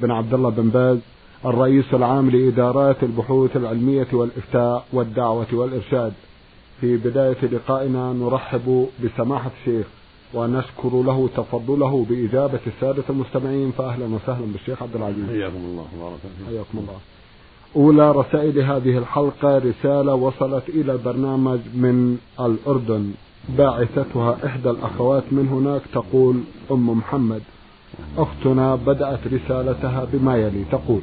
بن عبد الله بن باز الرئيس العام لإدارات البحوث العلمية والإفتاء والدعوة والإرشاد. في بداية لقائنا نرحب بسماحة الشيخ ونشكر له تفضله بإجابة السادة المستمعين فأهلا وسهلا بالشيخ عبد العزيز. حياكم الله وبارك حياكم الله. أولى رسائل هذه الحلقة رسالة وصلت إلى البرنامج من الأردن. باعثتها إحدى الأخوات من هناك تقول أم محمد. أختنا بدأت رسالتها بما يلي. تقول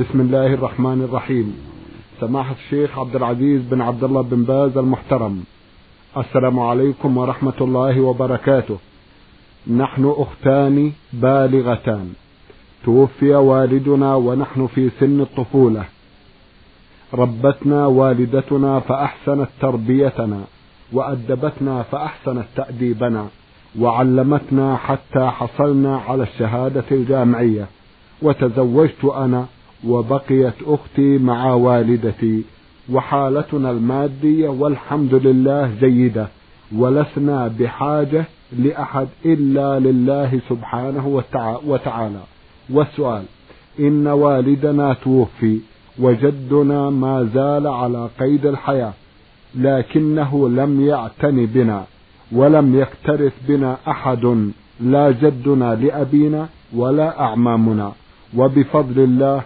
بسم الله الرحمن الرحيم. سماحة الشيخ عبد العزيز بن عبد الله بن باز المحترم. السلام عليكم ورحمة الله وبركاته. نحن أختان بالغتان. توفي والدنا ونحن في سن الطفولة. ربتنا والدتنا فأحسنت تربيتنا وأدبتنا فأحسنت تأديبنا. وعلمتنا حتى حصلنا على الشهادة الجامعية. وتزوجت أنا وبقيت أختي مع والدتي وحالتنا المادية والحمد لله جيدة ولسنا بحاجة لأحد إلا لله سبحانه وتعالى. والسؤال إن والدنا توفي وجدنا ما زال على قيد الحياة لكنه لم يعتن بنا. ولم يكترث بنا أحد لا جدنا لأبينا ولا أعمامنا. وبفضل الله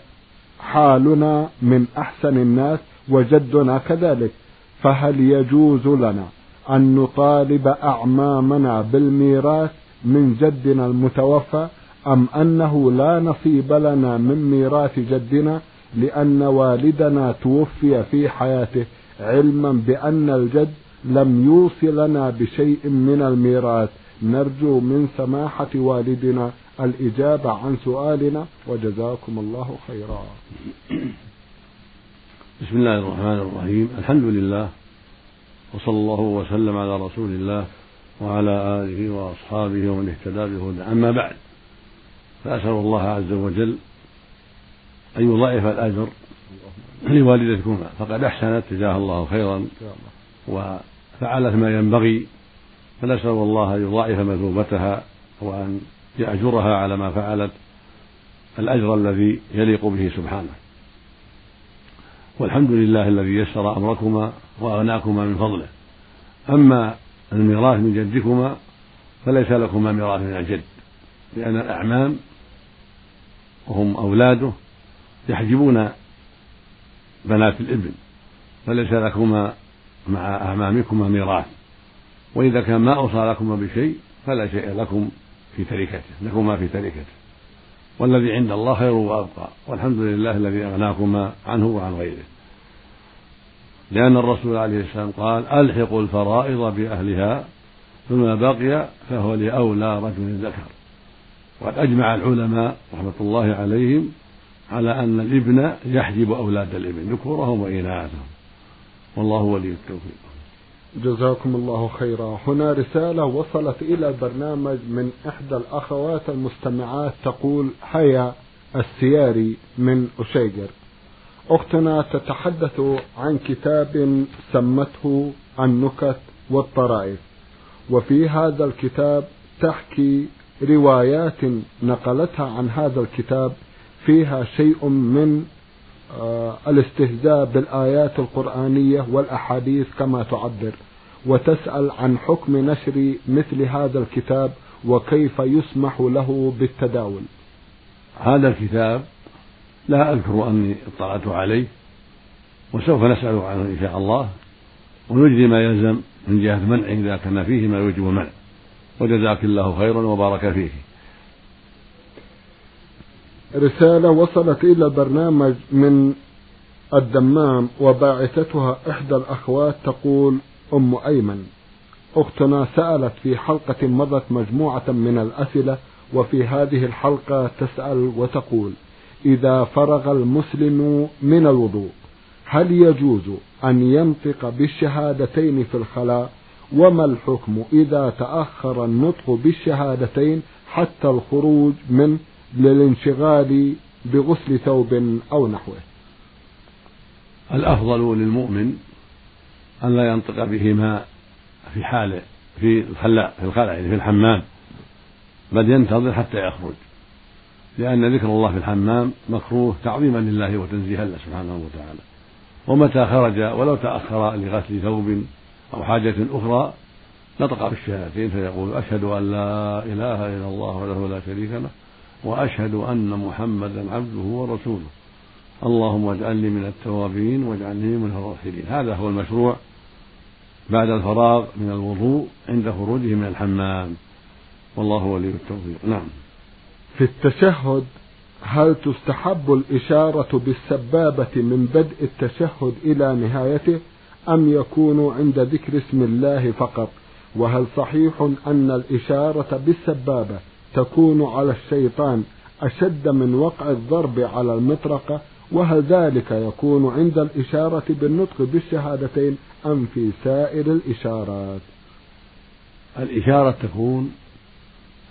حالنا من أحسن الناس وجدنا كذلك. فهل يجوز لنا أن نطالب أعمامنا بالميراث من جدنا المتوفى أم أنه لا نصيب لنا من ميراث جدنا لأن والدنا توفي في حياته؟ علما بأن الجد لم يوص لنا بشيء من الميراث. نرجو من سماحة والدنا الإجابة عن سؤالنا. وجزاكم الله خيرا. بسم الله الرحمن الرحيم. الحمد لله. وصلى الله وسلم على رسول الله وعلى آله وأصحابه ومن اهتدى بهدى أما بعد فأسأل الله عز وجل أن يضاعف الأجر لوالدتكما. فقد أحسنت جزاها الله خيرا. وفعلت ما ينبغي فنسأل الله أن يضاعف مثوبتها وأن يأجرها على ما فعلت الأجر الذي يليق به سبحانه. والحمد لله الذي يسر أمركما وأغناكما من فضله. أما الميراث من جدكما فليس لكما ميراث من الجد لأن الأعمام وهم أولاده يحجبون بنات الإبن فليس لكما مع أعمامكما ميراث وإذا كان ما أوصى لكما بشيء فلا شيء لكم في تركته لكما في تركته. والذي عند الله خير وأبقى. والحمد لله الذي أغناكما عنه وعن غيره. لأن الرسول عليه السلام قال ألحقوا الفرائض بأهلها ثم بقي فهو لأولى رجل ذكر. وقد أجمع العلماء رحمة الله عليهم على أن الابن يحجب أولاد الابن ذكورهم وإناثهم. والله ولي التوفيق. جزاكم الله خيرا. هنا رسالة وصلت إلى البرنامج من إحدى الأخوات المستمعات تقول هيا السياري من أشيجر. أختنا تتحدث عن كتاب سمته النكت والطرائف وفي هذا الكتاب تحكي روايات نقلتها عن هذا الكتاب فيها شيء من الاستهزاء بالآيات القرآنية والأحاديث كما تعبر وتسأل عن حكم نشر مثل هذا الكتاب وكيف يسمح له بالتداول. هذا الكتاب لا أذكر أني اطلعت عليه وسوف نسأل عنه إن شاء الله ونجري ما يلزم من جهة منعه إذا كان فيه ما يوجب المنع وجزاك الله خيرا وبارك فيك. رسالة وصلت إلى البرنامج من الدمام وباعثتها إحدى الأخوات تقول أم أيمن. أختنا سألت في حلقة مضت مجموعة من الأسئلة وفي هذه الحلقة تسأل وتقول إذا فرغ المسلم من الوضوء هل يجوز أن ينطق بالشهادتين في الخلاء؟ وما الحكم إذا تأخر النطق بالشهادتين حتى الخروج من للانشغال بغسل ثوب أو نحوه. الأفضل للمؤمن أن لا ينطق بهما في حال في الخلاء في الخلاء يعني في الحمام بل ينتظر حتى يخرج. لأن ذكر الله في الحمام مكروه تعظيما لله وتنزيها له سبحانه وتعالى. ومتى خرج ولو تأخر لغسل ثوب أو حاجة أخرى نطق بالشهادتين فيقول أشهد أن لا إله إلا الله وحده لا شريك له. وأشهد أن محمدا عبده ورسوله. اللهم اجعلني من التوابين واجعلني من الراحلين هذا هو المشروع بعد الفراغ من الوضوء عند خروجه من الحمام. والله ولي التوفيق. نعم. في التشهد هل تستحب الإشارة بالسبابة من بدء التشهد إلى نهايته أم يكون عند ذكر اسم الله فقط؟ وهل صحيح أن الإشارة بالسبابة تكون على الشيطان أشد من وقع الضرب على المطرقة وهل ذلك يكون عند الإشارة بالنطق بالشهادتين أم في سائر الإشارات؟ الإشارة تكون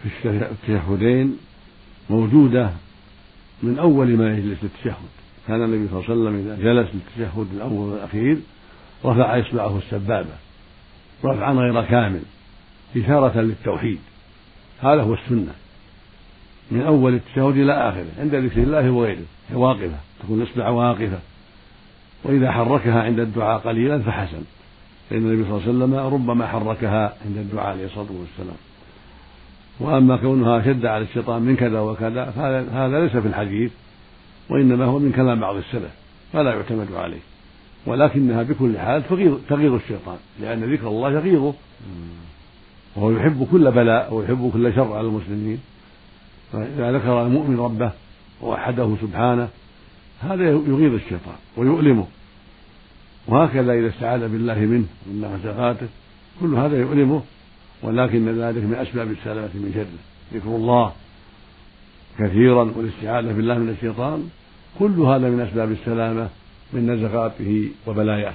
في التشهدين موجودة من أول ما يجلس للتشهد. كان النبي صلى الله عليه وسلم إذا جلس للتشهد الأول والأخير رفع إصبعه السبابة رفعا غير كامل إشارة للتوحيد. هذا هو السنة. من أول التشهد إلى آخره. عند ذكر الله وغيره. واقفة. تكون الإصبع واقفة. وإذا حركها عند الدعاء قليلا فحسن. فإن النبي صلى الله عليه وسلم ربما حركها عند الدعاء عليه الصلاة والسلام. وأما كونها شد على الشيطان من كذا وكذا فهذا ليس في الحديث. وإنما هو من كلام بعض السلف. فلا يعتمد عليه. ولكنها بكل حال تغيظ تغيظ الشيطان. لأن ذكر الله يغيظه وهو يحب كل بلاء ويحب كل شر على المسلمين. فإذا ذكر المؤمن ربه ووحده سبحانه هذا يغيظ الشيطان ويؤلمه. وهكذا إذا استعاذ بالله منه ومن نفساته كل هذا يؤلمه. ولكن ذلك من أسباب السلامة من شره. ذكر الله كثيرا والاستعاذة بالله من الشيطان كل هذا من أسباب السلامة من نزغاته وبلاياه.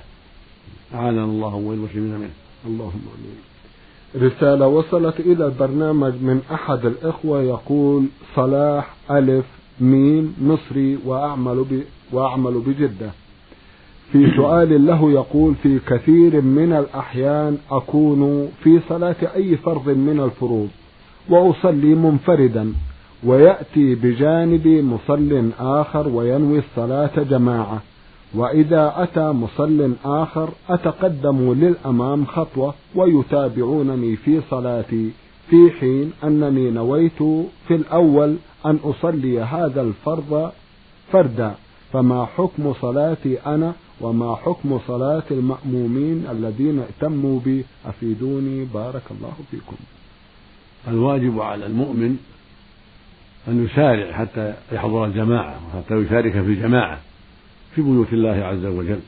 أعاننا الله والمسلمين منه اللهم آمين. رسالة وصلت إلى البرنامج من أحد الإخوة يقول صلاح ألف ميم مصري وأعمل ب... وأعمل بجدة. في سؤال له يقول في كثير من الأحيان أكون في صلاة أي فرض من الفروض وأصلي منفردا ويأتي بجانبي مصل آخر وينوي الصلاة جماعة. وإذا أتى مصل آخر أتقدم للأمام خطوة ويتابعونني في صلاتي في حين أنني نويت في الأول أن أصلي هذا الفرض فردا. فما حكم صلاتي أنا وما حكم صلاة المأمومين الذين ائتموا بي؟ أفيدوني. بارك الله فيكم. الواجب على المؤمن أن يسارع حتى يحضر الجماعة وحتى يشارك في الجماعة. في بيوت الله عز وجل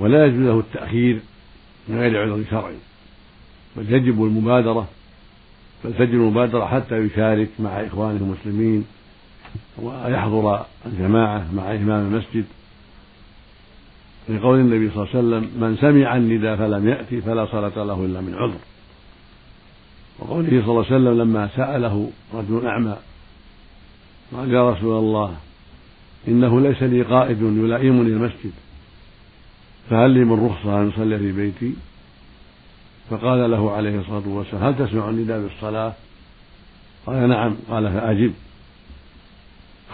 ولا يجوز له التأخير من غير عذر شرعي. بل يجب المبادرة بل تجب المبادرة حتى يشارك مع إخوانه المسلمين ويحضر الجماعة مع إمام المسجد. لقول النبي صلى الله عليه وسلم من سمع النداء فلم يأتي فلا صلاة له إلا من عذر. وقوله صلى الله عليه وسلم لما سأله رجل أعمى قال يا رسول الله إنه ليس لي قائد يلائمني المسجد. فهل لي من رخصة أن أصلي في بيتي. فقال له عليه الصلاة والسلام هل تسمع النداء بالصلاة؟ قال نعم. قال فأجب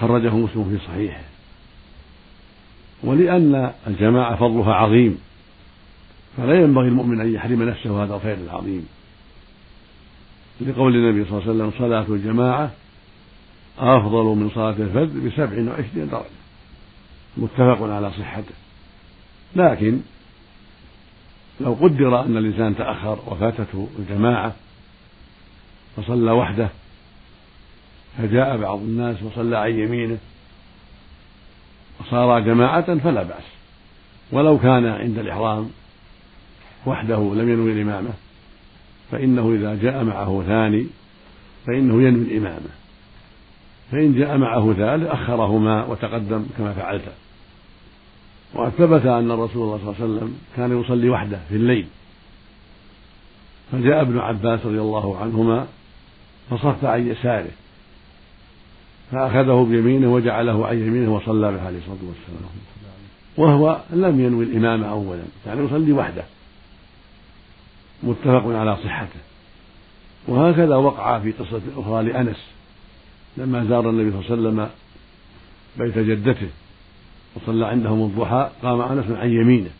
خرجه مسلم في صحيحه. ولأن الجماعة فضلها عظيم فلا ينبغي المؤمن أن يحرم نفسه هذا الخير العظيم. لقول النبي صلى الله عليه وسلم صلاة الجماعة أفضل من صلاة الفجر بسبع وعشرين درجة. متفق على صحته. لكن لو قدر أن الإنسان تأخر وفاتته الجماعة فصلى وحده فجاء بعض الناس وصلى عن يمينه وصار جماعة فلا بأس. ولو كان عند الإحرام وحده لم ينوي الإمامة فإنه إذا جاء معه ثاني فإنه ينوي الإمامة. فإن جاء معه ذلك أخرهما وتقدم كما فعلت. وقد ثبت أن الرسول صلى الله عليه وسلم كان يصلي وحده في الليل. فجاء ابن عباس رضي الله عنهما فصف عن يساره فأخذه بيمينه وجعله عن يمينه وصلى به عليه الصلاة والسلام. وهو لم ينوي الإمامة أولا يعني يصلي وحده. متفق على صحته. وهكذا وقع في قصة أخرى لأنس. لما زار النبي صلى الله عليه وسلم بيت جدته وصلى عندهم الضحى قام أنس عن يمينه.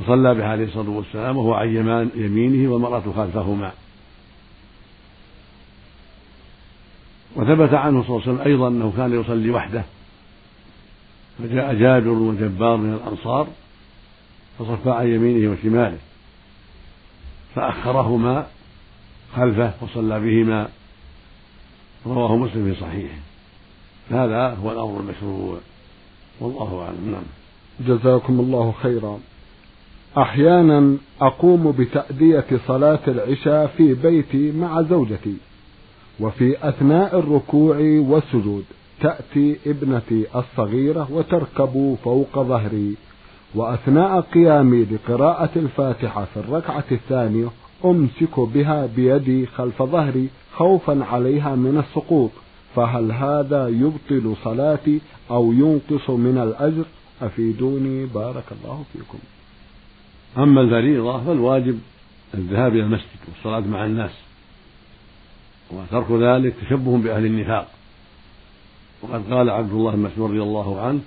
وصلى به عليه الصلاة والسلام وهو عن يمينه والمرأة خلفهما. وثبت عنه صلى الله عليه وسلم أيضا أنه كان يصلي وحده. فجاء جابر وجبار من الأنصار فصفى عن يمينه وشماله. فأخرهما خلفه وصلى بهما. رواه مسلم في صحيحه. هذا هو الأمر المشروع. والله أعلم. نعم. جزاكم الله خيرا. أحيانا أقوم بتأدية صلاة العشاء في بيتي مع زوجتي وفي أثناء الركوع والسجود تأتي ابنتي الصغيرة وتركب فوق ظهري وأثناء قيامي لقراءة الفاتحة في الركعة الثانية أمسك بها بيدي خلف ظهري خوفا عليها من السقوط فهل هذا يبطل صلاتي أو ينقص من الأجر؟ أفيدوني. بارك الله فيكم. أما الفريضة فالواجب الذهاب إلى المسجد والصلاة مع الناس وترك ذلك تشبه بأهل النفاق. وقد قال عبد الله بن مسعود رضي الله عنه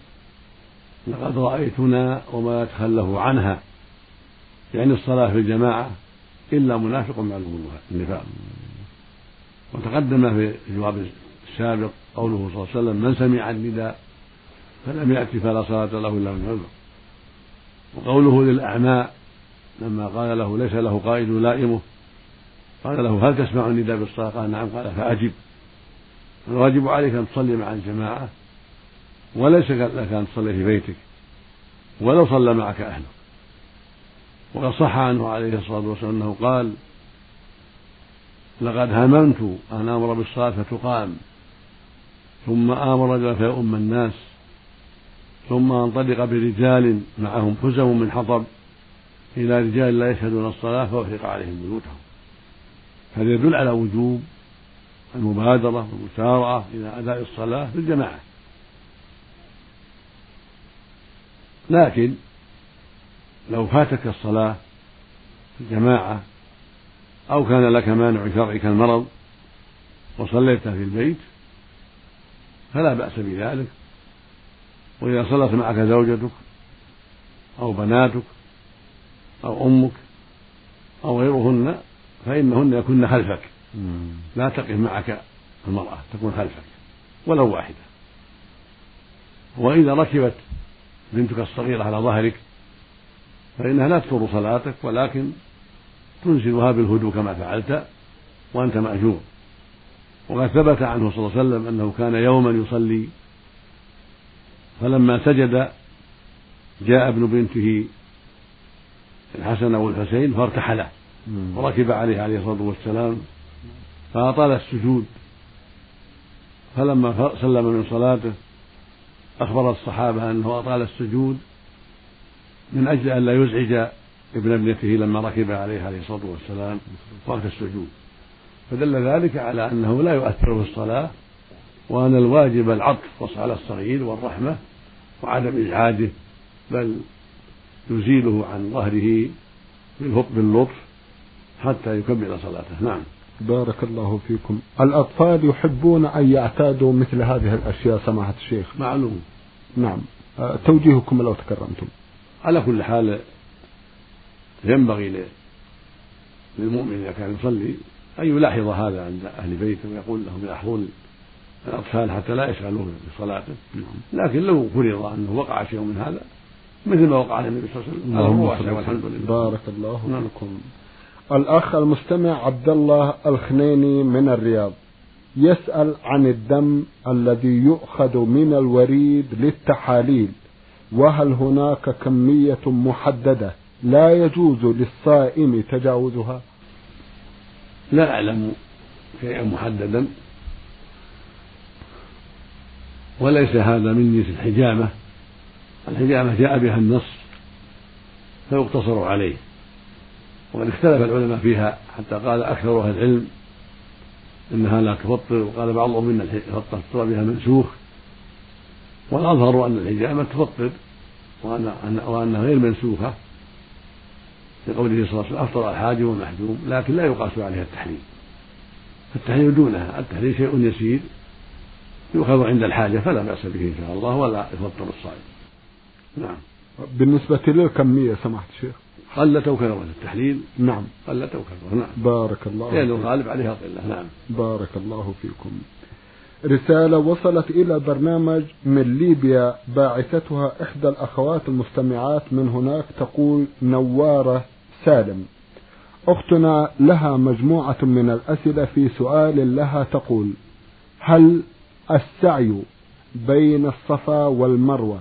لقد رأيتنا وما يتخلف عنها. يعني الصلاة في الجماعة إلا منافق معلوم النفاق. وتقدم في الجواب السابق قوله صلى الله عليه وسلم من سمع النداء فلم يأتي فلا صلاة له إلا من عذر وقوله للأعمى لما قال له ليس له قائد لائمه قال له هل تسمع النداء بالصلاة؟ قال نعم. قال فأجب. الواجب عليك أن تصلي مع الجماعة؟ وليس لك أن تصلي في بيتك ولو صلى معك أهلك وقد صح عنه عليه الصلاة والسلام أنه قال لقد هممت أن آمر بالصلاة فتقام ثم آمر رجلا فيؤم الناس ثم أنطلق برجال معهم حزم من حطب إلى رجال لا يشهدون الصلاة فأحرق عليهم بيوتهم هذا يدل على وجوب المبادرة والمسارعة إلى أداء الصلاة في الجماعة. لكن لو فاتك الصلاة في الجماعة أو كان لك مانع شرعي كالمرض وصليت في البيت فلا بأس بذلك. وإذا صلت معك زوجتك أو بناتك أو أمك أو غيرهن فإنهن يكن خلفك. لا تقف معك المرأة تكون خلفك ولو واحدة. وإذا ركبت بنتك الصغيرة على ظهرك فإنها لا تضر صلاتك ولكن تنزلها بالهدوء كما فعلت وأنت مأجور. وقد ثبت عنه صلى الله عليه وسلم أنه كان يوما يصلي فلما سجد جاء ابن بنته الحسن أو الحسين فارتحله وركب عليه عليه الصلاة والسلام فأطال السجود. فلما سلم من صلاته أخبر الصحابة أنه أطال السجود من أجل أن لا يزعج ابن ابنته لما ركب عليه عليه الصلاة والسلام وقت السجود. فدل ذلك على أنه لا يؤثر في الصلاة وأن الواجب العطف على الصغير والرحمة وعدم إزعاجه بل يزيله عن ظهره باللطف حتى يكمل صلاته. نعم. بارك الله فيكم. الأطفال يحبون أن يعتادوا مثل هذه الأشياء سماحة الشيخ. معلوم. نعم. أه، توجيهكم لو تكرمتم. على كل حال ينبغي للمؤمن إذا كان يصلي أن يلاحظ هذا عند أهل بيته ويقول لهم يلاحظون الأطفال حتى لا يشغلون بصلاته. لكن لو فرض أنه وقع شيء من هذا مثل ما وقع النبي صلى الله عليه وسلم. والحمد لله. بارك الله فيكم نعم. الأخ المستمع عبد الله الخنيني من الرياض يسأل عن الدم الذي يؤخذ من الوريد للتحاليل. وهل هناك كمية محددة لا يجوز للصائم تجاوزها؟ لا أعلم شيئا محددا. وليس هذا من جنس الحجامة. الحجامة جاء بها النص فيقتصر عليه. وقد اختلف العلماء فيها حتى قال أكثر أهل العلم إنها لا تفطر. وقال بعضهم إن الفطر بها منسوخ. والأظهر أن الحجامة تفطر وأن وأنها غير منسوخة لقوله صلى الله عليه وسلم أفطر الحاجم والمحجوم لكن لا يقاس عليها التحريم. التحريم دونها التحريم شيء يسير يؤخذ عند الحاجة فلا بأس به إن شاء الله ولا يفطر الصائم. نعم. بالنسبة للكمية سماحة الشيخ. قلت أو كثرت التحليل نعم. قلت أو كثرت نعم. بارك الله لأن الغالب عليها قلة نعم. بارك الله فيكم. رسالة وصلت إلى برنامج من ليبيا باعثتها إحدى الأخوات المستمعات. من هناك تقول نوارة سالم. أختنا لها مجموعة من الأسئلة في سؤال لها تقول هل السعي بين الصفا والمروة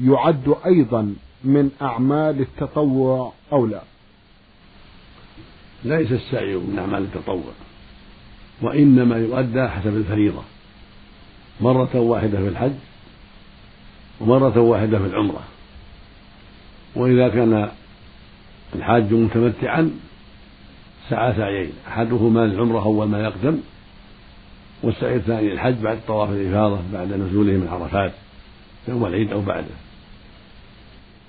يعد أيضا من أعمال التطوع أو لا؟ ليس السعي من أعمال التطوع وإنما يؤدى حسب الفريضة. مرة واحدة في الحج ومرة واحدة في العمرة. وإذا كان الحاج متمتعا سعى سعيين. أحدهما للعمرة أول ما يقدم والسعي الثاني للحج بعد طواف الإفاضة بعد نزوله من عرفات يوم العيد أو بعده.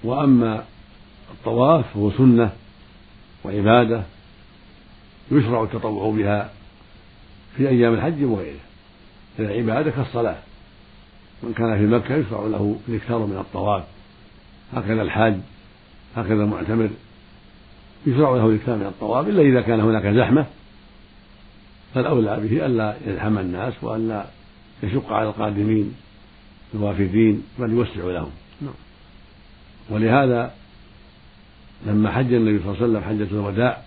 وأما الطواف هو سنة وعبادة يشرع التطوع بها في أيام الحج وغيره هي عبادة كالصلاة. من كان في مكة يشرع له الإكثار من الطواف. هكذا الحاج هكذا المعتمر. يشرع له الإكثار من الطواف إلا إذا كان هناك زحمة. فالأولى به ألا يزحم الناس وألا يشق على القادمين الوافدين بل يوسع لهم. نعم. ولهذا لما حج النبي صلى الله عليه وسلم حجة الوداع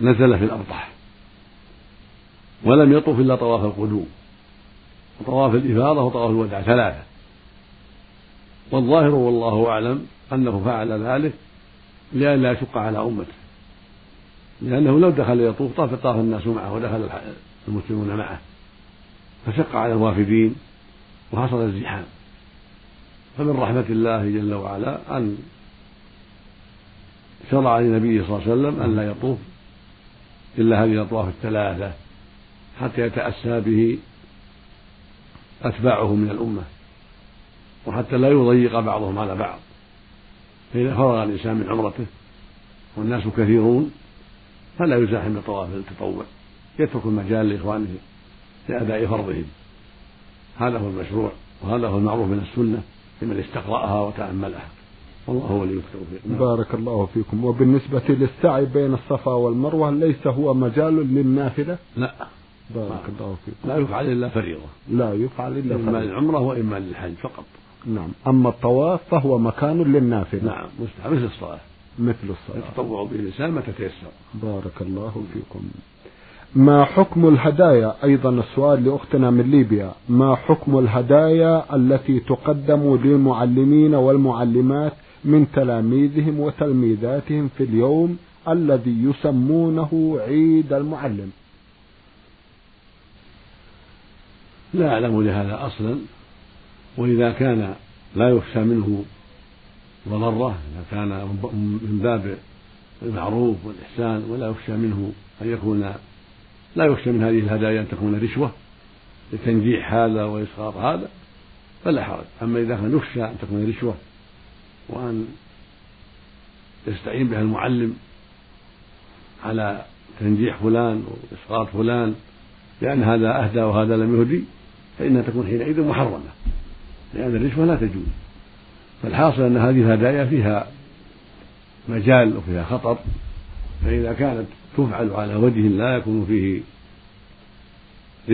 نزل في الأبطح. ولم يطف إلا طواف القدوم وطواف الإفاضة وطواف الوداع ثلاثة. والظاهر والله أعلم أنه فعل ذلك لئلا يشق على أمته لأنه لو دخل يطوف طاف طاف الناس معه ودخل المسلمون معه فشق على الوافدين وحصل الزحام. فمن رحمة الله جل وعلا أن شرع للنبي صلى الله عليه وسلم أن لا يطوف إلا هذه الأطواف الثلاثة. حتى يتأسى به أتباعه من الأمة وحتى لا يضيق بعضهم على بعض. فإذا فرغ الإنسان من عمرته والناس كثيرون فلا يزاحم بطواف التطوع يترك المجال لإخوانه لأداء فرضهم. هذا هو المشروع وهذا هو المعروف من السنة لمن استقرأها وتأملها. والله ولي التوفيق. بارك الله فيكم. وبالنسبة للسعي بين الصفا والمروة ليس هو مجال للنافلة؟ لا. بارك الله فيكم لا يفعل إلا فريضة. لا يفعل إلا إما للعمرة وإما للحج فقط. نعم. أما الطواف فهو مكان للنافلة. نعم. مستحب. مثل الصلاة. مثل الصلاة. يتطوع به الإنسان متى تيسر. بارك الله فيكم. ما حكم الهدايا؟ أيضا السؤال لأختنا من ليبيا. ما حكم الهدايا التي تقدم للمعلمين والمعلمات من تلاميذهم وتلميذاتهم في اليوم الذي يسمونه عيد المعلم؟ لا أعلم لهذا أصلا وإذا كان لا يخشى منه مضرة إذا كان من باب المعروف والإحسان ولا يخشى منه أن يكون لا يخشى من هذه الهدايا أن تكون رشوة لتنجيح هذا وإسقاط هذا فلا حرج. أما إذا كان يخشى أن تكون رشوة وأن يستعين بها المعلم على تنجيح فلان وإسقاط فلان لأن هذا أهدى وهذا لم يهدي فإنها تكون حينئذ محرمة لأن الرشوة لا تجوز. فالحاصل أن هذه الهدايا فيها مجال وفيها خطر فإذا كانت تفعل على وجه لا يكون فيه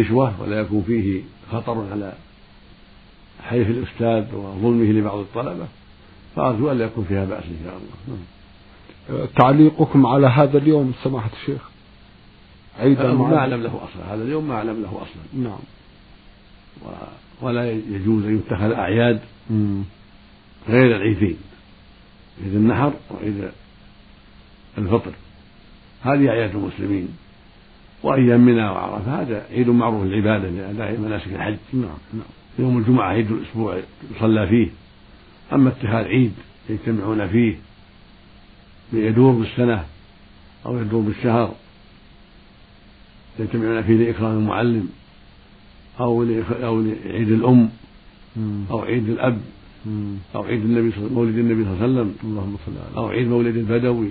رشوة ولا يكون فيه خطر على حيف الأستاذ وظلمه لبعض الطلبة فأرجو أن لا يكون فيها بأس إن شاء الله. نعم. تعليقكم على هذا اليوم سماحة الشيخ؟ عيد ما أعلم له أصلا هذا اليوم ما أعلم له أصلا. نعم. ولا يجوز أن يتخذ أعياد غير العيدين عيد النحر وعيد الفطر. هذه أعياد المسلمين. وأيام منى وعرفة هذا عيد معروف العبادة لأداء مناسك الحج. نعم نعم. يوم الجمعة عيد الأسبوع يصلى فيه. أما اتخاذ عيد يجتمعون فيه يدور بالسنة أو يدور بالشهر يجتمعون فيه لإكرام المعلم. أو أو لعيد الأم أو عيد الأب أو عيد النبي مولد النبي صلى الله عليه وسلم اللهم صل على أو عيد مولد البدوي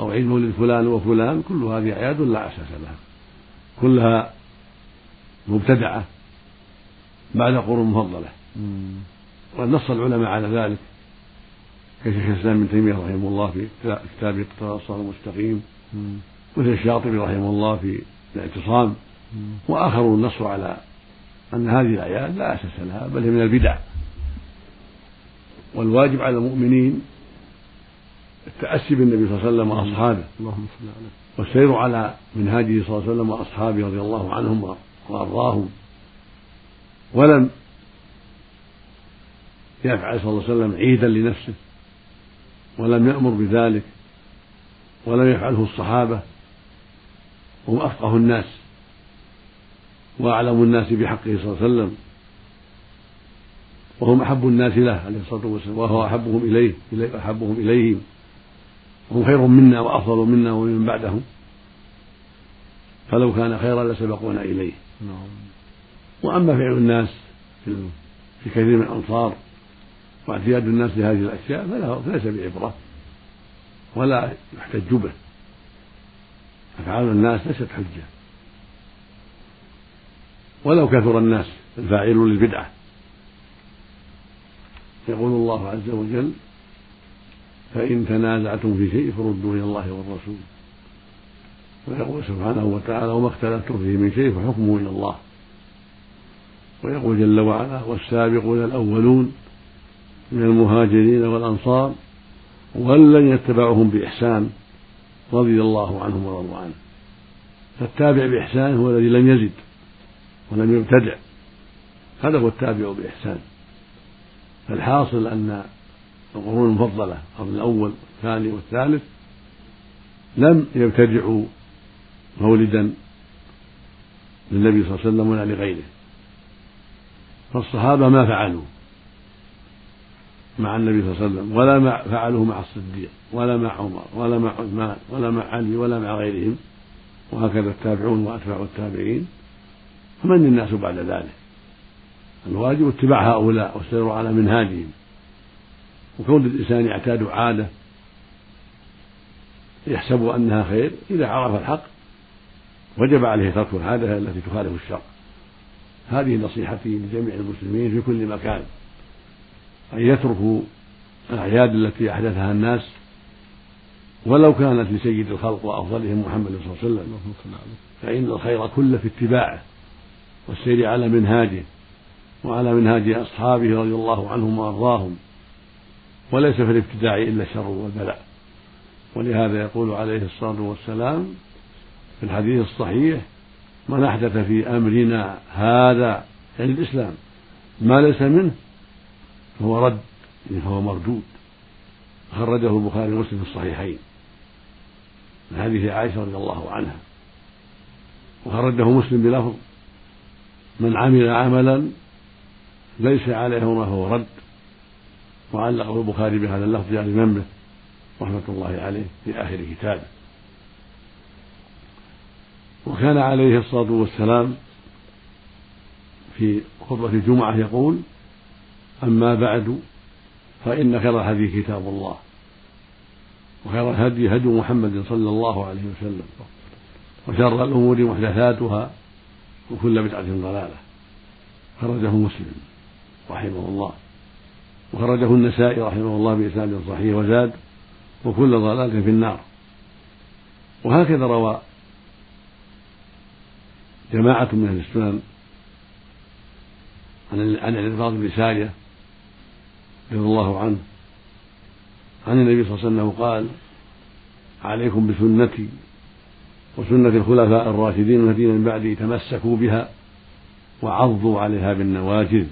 أو عيد مولد فلان وفلان كل هذه أعياد لا أساس لها. كلها مبتدعة بعد قرون مفضلة. وقد نص العلماء على ذلك. كشيخ الإسلام ابن تيمية رحمه الله في كتابه الصراط المستقيم مثل الشاطبي رحمه الله في الاعتصام وآخرون نصوا على أن هذه الأعياد لا أساس لها بل هي من البدع. والواجب على المؤمنين التأسي بالنبي صلى الله عليه وسلم وأصحابه. اللهم صل عليه والسير على منهاجه صلى الله عليه وسلم وأصحابه رضي الله عنهم وأرضاهم. ولم يفعل صلى الله عليه وسلم عيدا لنفسه ولم يأمر بذلك ولم يفعله الصحابة. هم أفقه الناس. وأعلم الناس بحقه صلى الله عليه وسلم وهم أحب الناس له عليه الصلاة والسلام وهو أحبهم إليه أحبهم إليهم وهم خير منا وأفضل منا ومن بعدهم. فلو كان خيرا لسبقونا إليه. نعم. وأما فعل الناس في كثير من الأنصار واعتياد الناس لهذه الأشياء فليس بعبرة. ولا يحتج به. أفعال الناس ليست حجة. ولو كثر الناس الفاعلون للبدعة. يقول الله عز وجل فإن تنازعتم في شيء فردوه إلى الله والرسول. ويقول سبحانه وتعالى وما اختلفتم فيه من شيء فحكمه إلى الله. ويقول جل وعلا والسابقون الأولون من المهاجرين والأنصار والذين اتبعهم بإحسان رضي الله عنهم ورضوا عنه. فالتابع بإحسان هو الذي لم يزد. ولم يبتدع. هذا هو التابع بإحسان. فالحاصل أن القرون المفضلة القرن الأول والثاني والثالث لم يبتدعوا مولدا للنبي صلى الله عليه وسلم ولا لغيره. فالصحابة ما فعلوا مع النبي صلى الله عليه وسلم ولا مع فعلوه مع الصديق ولا مع عمر ولا مع عثمان ولا مع علي ولا مع غيرهم. وهكذا التابعون وأتباع التابعين. فمن الناس بعد ذلك؟ الواجب اتباع هؤلاء والسير على منهاجهم. وكون الإنسان يعتاد عادة يحسب أنها خير إذا عرف الحق وجب عليه ترك العادة التي تخالف الشرع. هذه نصيحتي لجميع المسلمين في كل مكان. أن يتركوا الأعياد التي أحدثها الناس ولو كانت لسيد الخلق وأفضلهم محمد صلى الله عليه وسلم. فإن الخير كله في اتباعه. والسير على منهاجه وعلى منهاج أصحابه رضي الله عنهم وأرضاهم. وليس في الابتداع إلا الشر والبلاء ولهذا يقول عليه الصلاة والسلام في الحديث الصحيح من أحدث في أمرنا هذا يعني الإسلام ما ليس منه فهو رد يعني فهو مردود. خرجه البخاري ومسلم في الصحيحين. من حديث عائشة رضي الله عنها. وخرجه مسلم بلفظ. من عمل عملا ليس عليه ما فهو رد وعلقه البخاري بهذا اللفظ يعني منبه رحمة الله عليه في آخر كتابه. وكان عليه الصلاة والسلام في خطبة الجمعة يقول أما بعد فإن خير الحديث كتاب الله وخير الهدي هدي محمد صلى الله عليه وسلم وشر الأمور محدثاتها وكل بدعة ضلالة. خرجه مسلم رحمه الله. وخرجه النسائي رحمه الله بإسناد صحيح وزاد وكل ضلالة في النار. وهكذا روى جماعة من أهل السنن عن الإنفاض بن سارية رضي الله عنه عن النبي صلى الله عليه وسلم قال عليكم بسنتي وسنة الخلفاء الراشدين الذين من بعدي تمسكوا بها وعضوا عليها بالنواجذ.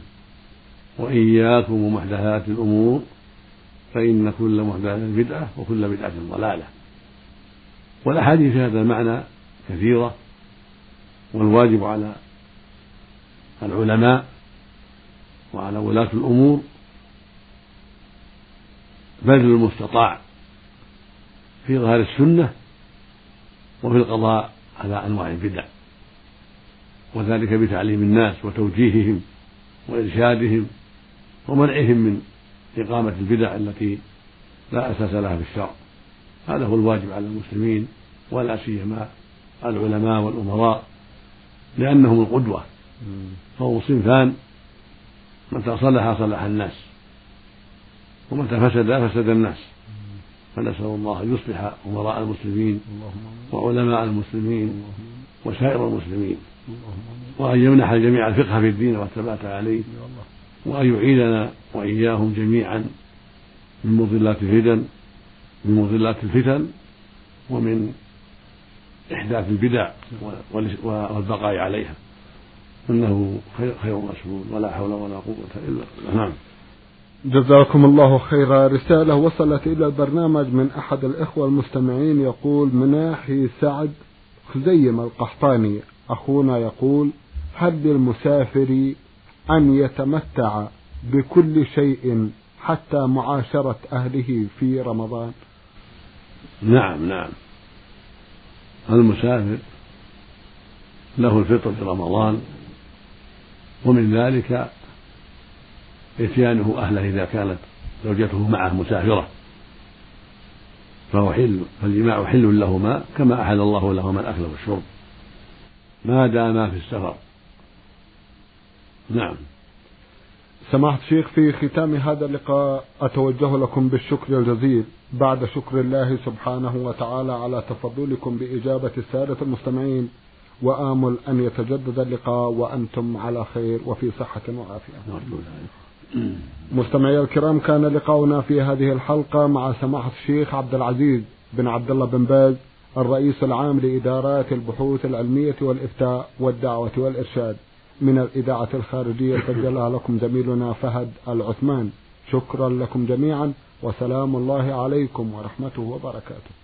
وإياكم ومحدثات الأمور فإن كل محدثة بدعة وكل بدعة ضلالة. والأحاديث في هذا المعنى كثيرة والواجب على العلماء وعلى ولاة الأمور بذل المستطاع في ظهر السنة وفي القضاء على أنواع البدع وذلك بتعليم الناس وتوجيههم وإرشادهم ومنعهم من إقامة البدع التي لا أساس لها في الشرع. هذا هو الواجب على المسلمين ولا سيما العلماء والأمراء لأنهم القدوة. فهم صنفان متى صلح صلح الناس ومتى فسد فسد الناس. فنسأل الله أن يصلح أمراء المسلمين وعلماء المسلمين وسائر المسلمين. وأن يمنح الجميع الفقه في الدين والثبات عليه. وأن يعيدنا وإياهم جميعا من مضلات الفتن من مضلات الفتن ومن إحداث البدع والبقاء عليها. إنه خير, خير مسؤول ولا حول ولا قوة إلا نعم. جزاكم الله خيرا. رسالة وصلت إلى البرنامج من أحد الإخوة المستمعين. يقول مناحي سعد خزيم القحطاني. أخونا يقول هل للمسافر أن يتمتع بكل شيء حتى معاشرة أهله في رمضان؟ نعم نعم. المسافر له الفطر في رمضان ومن ذلك إتيانه أهله إذا كانت زوجته معه مسافرة. فهو حل فالجماع حل لهما كما أحل الله لهما الأكل والشرب. ما داما في السفر. نعم. سماحة الشيخ في ختام هذا اللقاء أتوجه لكم بالشكر الجزيل. بعد شكر الله سبحانه وتعالى على تفضلكم بإجابة السادة المستمعين وآمل أن يتجدد اللقاء وأنتم على خير وفي صحة وعافية. مستمعي الكرام كان لقاؤنا في هذه الحلقة مع سماحة الشيخ عبد العزيز بن عبد الله بن باز الرئيس العام لإدارات البحوث العلمية والإفتاء والدعوة والإرشاد من الإذاعة الخارجية. سجلها لكم زميلنا فهد العثمان. شكرا لكم جميعا وسلام الله عليكم ورحمته وبركاته.